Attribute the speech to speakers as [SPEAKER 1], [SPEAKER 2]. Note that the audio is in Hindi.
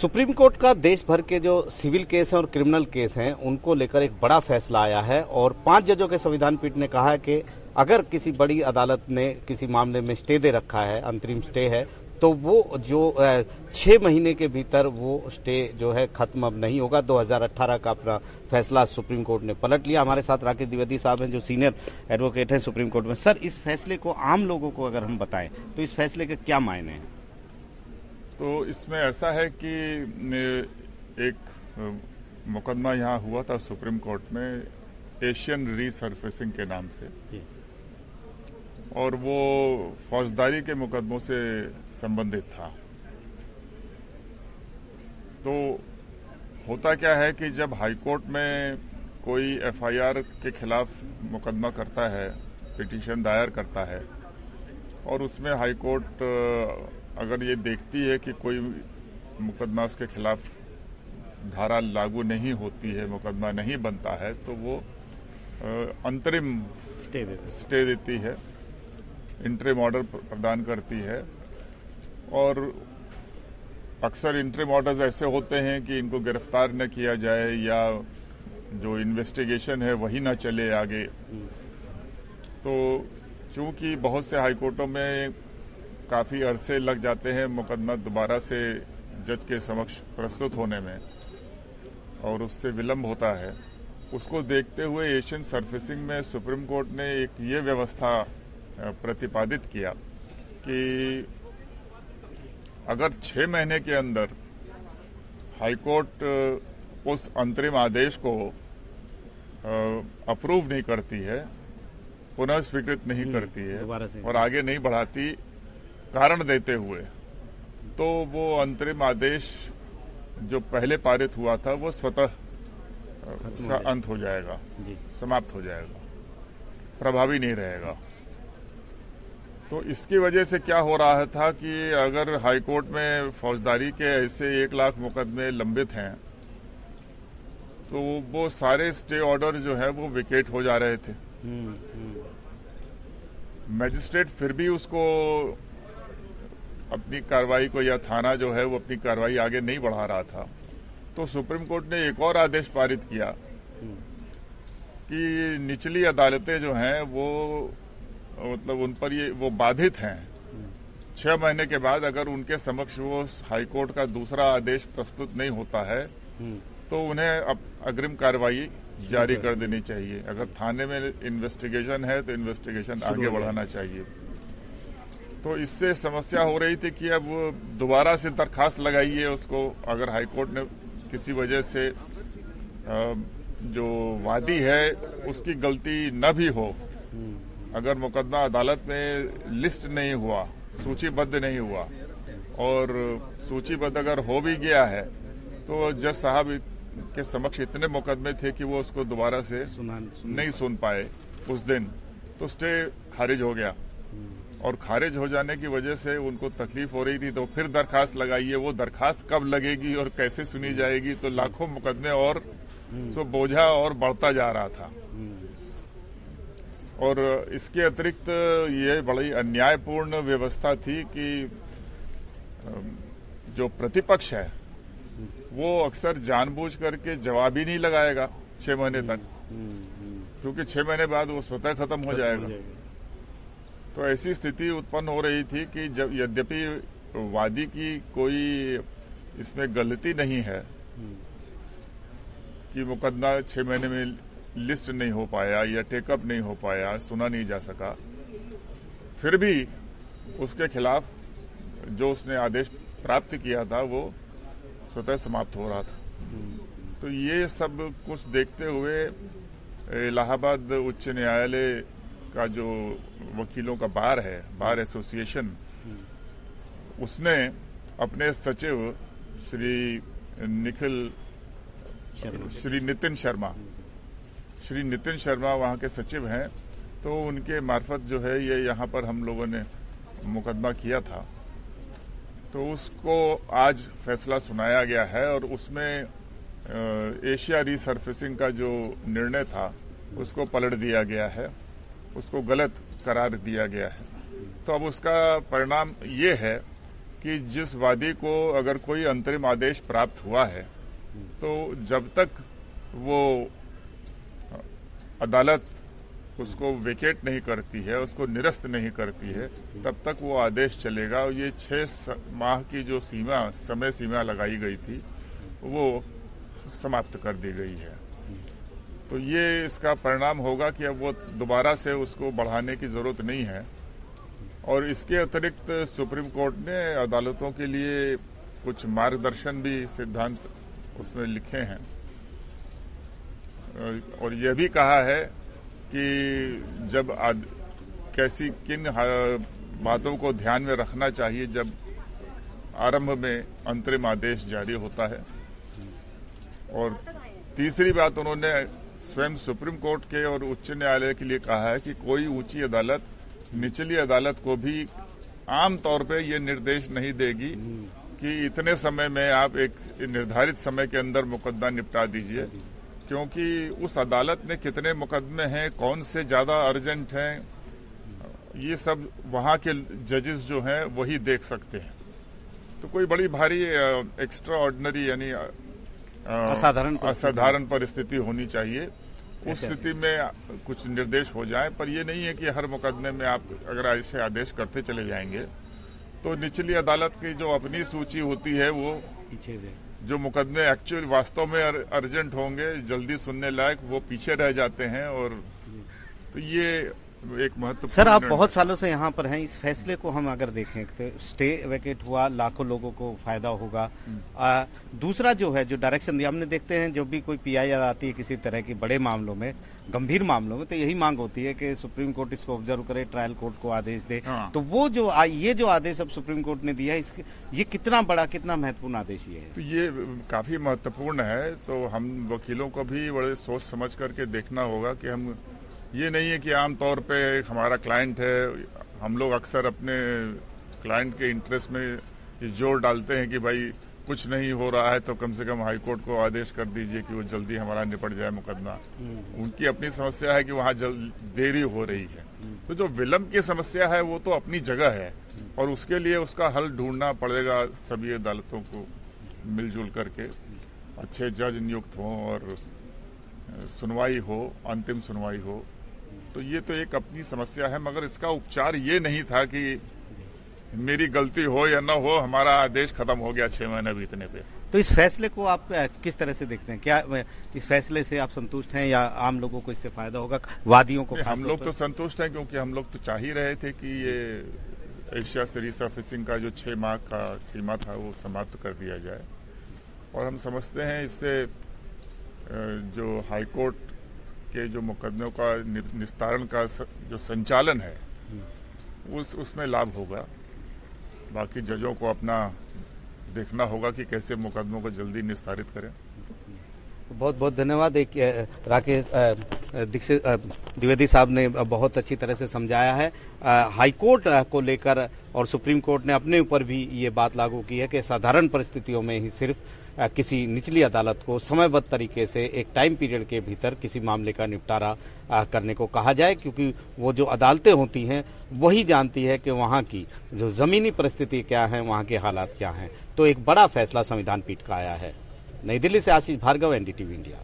[SPEAKER 1] सुप्रीम कोर्ट का देश भर के जो सिविल केस हैं और क्रिमिनल केस हैं, उनको लेकर एक बड़ा फैसला आया है और पाँच जजों के संविधान पीठ ने कहा है कि अगर किसी बड़ी अदालत ने किसी मामले में स्टे दे रखा है, अंतरिम स्टे है तो वो जो छह महीने के भीतर वो स्टे जो है खत्म अब नहीं होगा। 2018 का अपना फैसला सुप्रीम कोर्ट ने पलट लिया। हमारे साथ राकेश द्विवेदी साहब हैं, जो सीनियर एडवोकेट हैं सुप्रीम कोर्ट में। सर, इस फैसले को आम लोगों को अगर हम बताएँ तो इस फैसले के क्या मायने हैं?
[SPEAKER 2] तो इसमें ऐसा है कि एक मुकदमा यहाँ हुआ था सुप्रीम कोर्ट में एशियन रीसर्फेसिंग के नाम से। और वो फौजदारी के मुकदमों से संबंधित था। तो होता क्या है कि जब हाईकोर्ट में कोई एफआईआर के खिलाफ मुकदमा करता है पिटीशन दायर करता है और उसमें हाईकोर्ट अगर ये देखती है कि कोई मुकदमा उसके खिलाफ धारा लागू नहीं होती है मुकदमा नहीं बनता है तो वो अंतरिम
[SPEAKER 1] स्टे देती
[SPEAKER 2] स्टे देती है इंटरिम ऑर्डर प्रदान करती है। और अक्सर इंटरिम ऑर्डर्स ऐसे होते हैं कि इनको गिरफ़्तार न किया जाए या जो इन्वेस्टिगेशन है वही न चले आगे। तो चूँकि बहुत से हाईकोर्टों में काफ़ी अरसे लग जाते हैं मुकदमा दोबारा से जज के समक्ष प्रस्तुत होने में और उससे विलंब होता है। उसको देखते हुए एशियन सर्फेसिंग में सुप्रीम कोर्ट ने एक ये व्यवस्था प्रतिपादित किया कि अगर छह महीने के अंदर हाईकोर्ट उस अंतरिम आदेश को अप्रूव नहीं करती है पुनः स्वीकृत नहीं करती है और आगे नहीं बढ़ाती कारण देते हुए तो वो अंतरिम आदेश जो पहले पारित हुआ था वो स्वतः उसका अंत हो जाएगा समाप्त हो जाएगा प्रभावी नहीं रहेगा। तो इसकी वजह से क्या हो रहा था कि अगर हाईकोर्ट में फौजदारी के ऐसे एक लाख मुकदमे लंबित हैं तो वो सारे स्टे ऑर्डर जो है वो विकेट हो जा रहे थे। मैजिस्ट्रेट फिर भी उसको अपनी कार्रवाई को या थाना जो है वो अपनी कार्रवाई आगे नहीं बढ़ा रहा था। तो सुप्रीम कोर्ट ने एक और आदेश पारित किया कि निचली अदालतें जो हैं वो मतलब उन पर ये वो बाधित हैं। छह महीने के बाद अगर उनके समक्ष वो हाईकोर्ट का दूसरा आदेश प्रस्तुत नहीं होता है तो उन्हें अब अग्रिम कार्रवाई जारी कर देनी चाहिए। अगर थाने में इन्वेस्टिगेशन है तो इन्वेस्टिगेशन आगे बढ़ाना चाहिए। तो इससे समस्या हो रही थी कि अब दोबारा से दरखास्त लगाइए उसको। अगर हाईकोर्ट ने किसी वजह से जो वादी है उसकी गलती न भी हो अगर मुकदमा अदालत में लिस्ट नहीं हुआ सूचीबद्ध नहीं हुआ और सूचीबद्ध अगर हो भी गया है तो जज साहब के समक्ष इतने मुकदमे थे कि वो उसको दोबारा से नहीं सुन पाए उस दिन। तो स्टे खारिज हो गया। और खारिज हो जाने की वजह से उनको तकलीफ़ हो रही थी तो फिर दरखास्त लगाइए वो दरखास्त कब लगेगी और कैसे सुनी जाएगी तो लाखों मुकदमे और सो बोझा और बढ़ता जा रहा था। और इसके अतिरिक्त ये बड़ी अन्यायपूर्ण व्यवस्था थी कि जो प्रतिपक्ष है वो अक्सर जानबूझ करके जवाब ही नहीं लगाएगा छह महीने तक क्योंकि छह महीने बाद वो स्वतः खत्म हो जाएगा। तो ऐसी स्थिति उत्पन्न हो रही थी कि जब यद्यपि वादी की कोई इसमें गलती नहीं है, कि मुकदमा छह महीने में लिस्ट नहीं हो पाया या टेकअप नहीं हो पाया, सुना नहीं जा सका, फिर भी उसके खिलाफ जो उसने आदेश प्राप्त किया था, वो स्वतः समाप्त हो रहा था। तो ये सब कुछ देखते हुए इलाहाबाद उच्च न्यायालय का जो वकीलों का बार है बार एसोसिएशन उसने अपने सचिव श्री निखिल श्री नितिन शर्मा श्री नितिन शर्मा वहाँ के सचिव हैं तो उनके मार्फत जो है ये यहाँ पर हम लोगों ने मुकदमा किया था। तो उसको आज फैसला सुनाया गया है और उसमें एशिया रीसर्फेसिंग का जो निर्णय था उसको पलट दिया गया है। उसको गलत करार दिया गया है। तो अब उसका परिणाम ये है कि जिस वादी को अगर कोई अंतरिम आदेश प्राप्त हुआ है तो जब तक वो अदालत उसको वेकेट नहीं करती है, उसको निरस्त नहीं करती है, तब तक वो आदेश चलेगा। और ये छह माह की जो सीमा, समय सीमा लगाई गई थी, वो समाप्त कर दी गई है। तो ये इसका परिणाम होगा कि अब वो दोबारा से उसको बढ़ाने की ज़रूरत नहीं है। और इसके अतिरिक्त सुप्रीम कोर्ट ने अदालतों के लिए कुछ मार्गदर्शन भी सिद्धांत उसमें लिखे हैं। और यह भी कहा है कि जब आद, कैसी किन बातों को ध्यान में रखना चाहिए जब आरंभ में अंतरिम आदेश जारी होता है। और तीसरी बात उन्होंने स्वयं सुप्रीम कोर्ट के और उच्च न्यायालय के लिए कहा है कि कोई ऊँची अदालत, निचली अदालत को भी आम तौर पे ये निर्देश नहीं देगी कि इतने समय में आप एक निर्धारित समय के अंदर मुकदमा निपटा दीजिए, क्योंकि उस अदालत में कितने मुकदमे हैं, कौन से ज़्यादा अर्जेंट हैं, ये सब वहाँ के जजेस जो हैं वही देख सकते हैं। तो कोई बड़ी भारी एक्स्ट्रा ऑर्डिनरी यानी
[SPEAKER 1] असाधारण
[SPEAKER 2] असाधारण परिस्थिति होनी चाहिए। उस स्थिति में कुछ निर्देश हो जाए पर यह नहीं है कि हर मुकदमे में आप अगर ऐसे आदेश करते चले जाएँगे तो निचली अदालत की जो अपनी सूची होती है वो जो मुकदमे एक्चुअल वास्तव में अर्जेंट होंगे जल्दी सुनने लायक वो पीछे रह जाते हैं और तो ये एक महत्वपूर्ण
[SPEAKER 1] सर आप बहुत सालों से यहाँ पर हैं। इस फैसले को हम अगर देखें तो स्टे वैकेट हुआ लाखों लोगों को फ़ायदा होगा। आ, दूसरा जो है जो डायरेक्शन दिया हमने देखते हैं जो भी कोई पीआईआर आती है किसी तरह की बड़े मामलों में गंभीर मामलों में तो यही मांग होती है कि सुप्रीम कोर्ट इसको ऑब्ज़र्व करे ट्रायल कोर्ट को आदेश दे। हाँ। तो वो जो आ, ये जो आदेश अब सुप्रीम कोर्ट ने दिया है इसके ये कितना बड़ा कितना महत्वपूर्ण आदेश ये है?
[SPEAKER 2] तो ये काफ़ी महत्वपूर्ण है। तो हम वकीलों को भी बड़े सोच समझ करके देखना होगा कि हम ये नहीं है कि आमतौर पे हमारा क्लाइंट है। हम लोग अक्सर अपने क्लाइंट के इंटरेस्ट में ये ज़ोर डालते हैं कि भाई कुछ नहीं हो रहा है तो कम से कम हाईकोर्ट को आदेश कर दीजिए कि वो जल्दी हमारा निपट जाए मुकदमा। हम्म। उनकी अपनी समस्या है कि वहाँ देरी हो रही है। हम्म। तो जो विलंब की समस्या है वो तो अपनी जगह है। और उसके लिए उसका हल ढूंढना पड़ेगा सभी अदालतों को मिलजुल करके। अच्छे जज नियुक्त हों और सुनवाई हो अंतिम सुनवाई हो। तो ये तो एक अपनी समस्या है मगर इसका उपचार ये नहीं था कि मेरी गलती हो या ना हो हमारा आदेश खत्म हो गया छह महीने बीतने पे।
[SPEAKER 1] तो इस फैसले को आप किस तरह से देखते हैं? क्या इस फैसले से आप संतुष्ट हैं या आम लोगों को इससे फ़ायदा होगा वादियों को
[SPEAKER 2] हम लोग तो संतुष्ट हैं क्योंकि हम लोग तो चाह ही रहे थे कि ये एशिया सीरीज़ सर्फिसिंग का जो छह माह का सीमा था वो समाप्त कर दिया जाए। और हम समझते हैं इससे जो हाईकोर्ट के जो मुकदमों का निस्तारण का जो संचालन है, उस, उसमें लाभ होगा। बाकी जजों को अपना देखना होगा कि कैसे मुकदमों को जल्दी निस्तारित करें।
[SPEAKER 1] बहुत बहुत धन्यवाद। एक राकेश दीक्षित द्विवेदी साहब ने बहुत अच्छी तरह से समझाया है। हाईकोर्ट को लेकर और सुप्रीम कोर्ट ने अपने ऊपर भी ये बात लागू की है कि साधारण परिस्थितियों में ही सिर्फ़ किसी निचली अदालत को समयबद्ध तरीके से एक टाइम पीरियड के भीतर किसी मामले का निपटारा करने को कहा जाए, क्योंकि वो जो अदालतें होती हैं, वही जानती है कि वहाँ की जो जमीनी परिस्थिति क्या है, वहाँ के हालात क्या हैं। तो एक बड़ा फैसला संविधान पीठ का आया है। नई दिल्ली से आशीष भार्गव एनडीटीवी इंडिया।